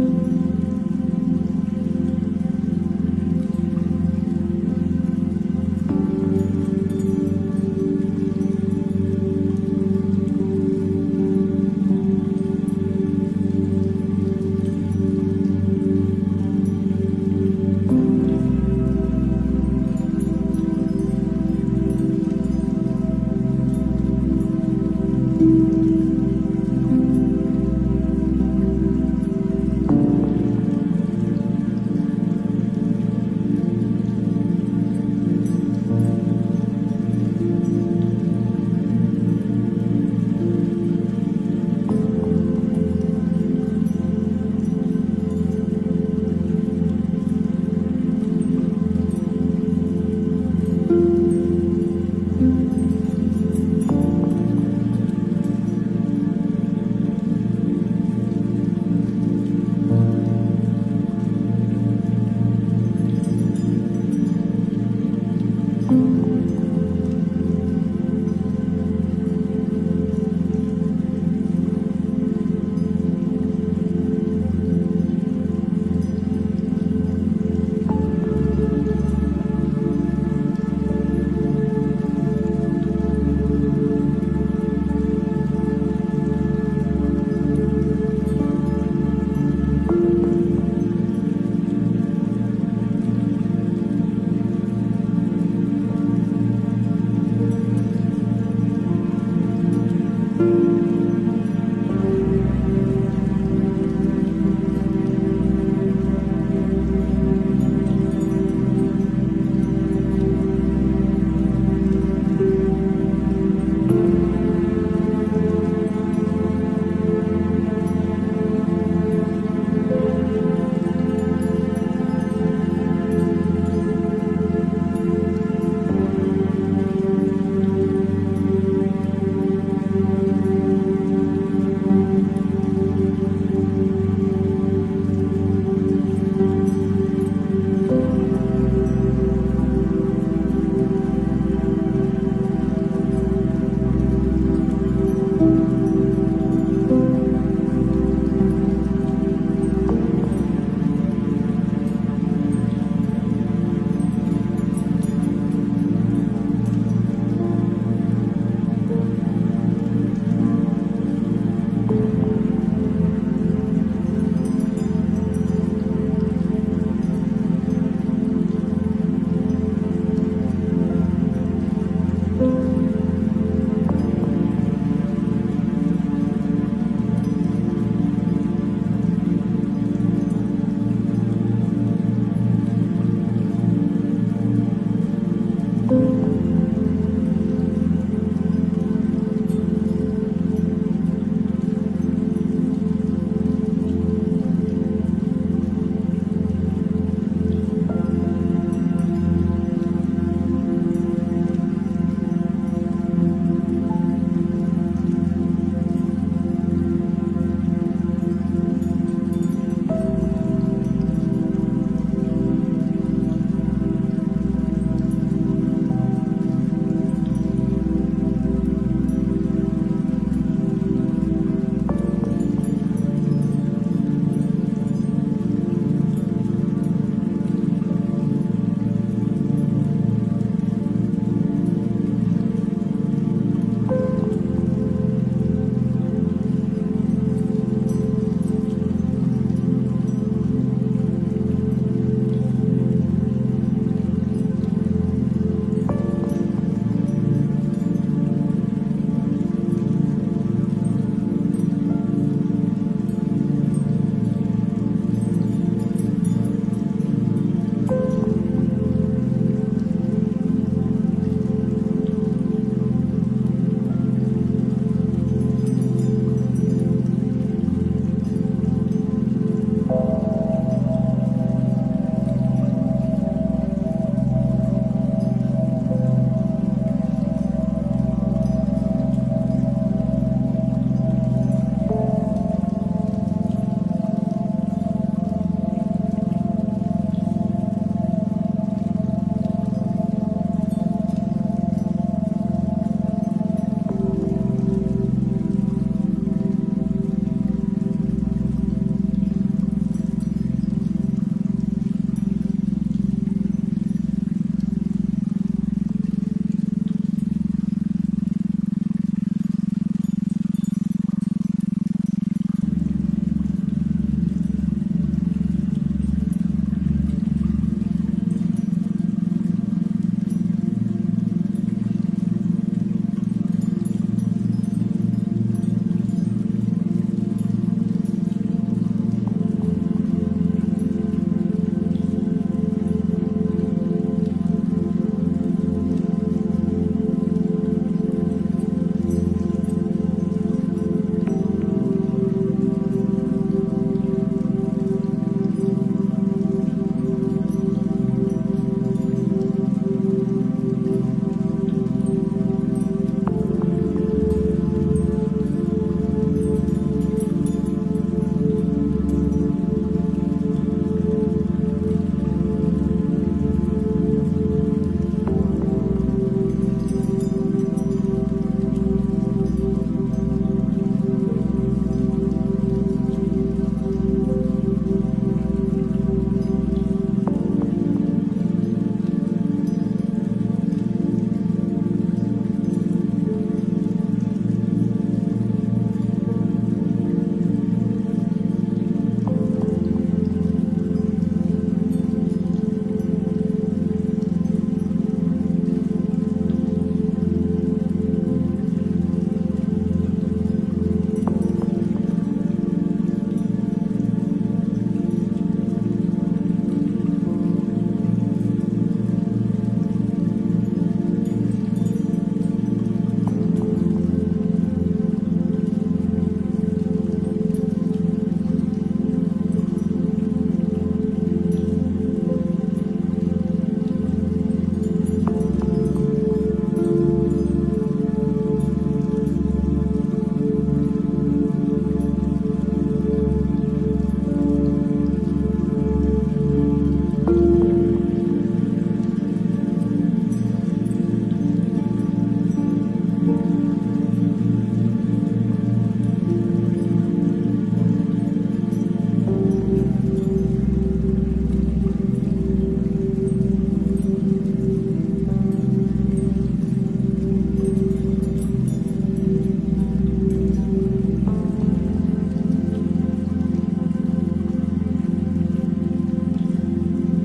thank you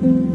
Thank you.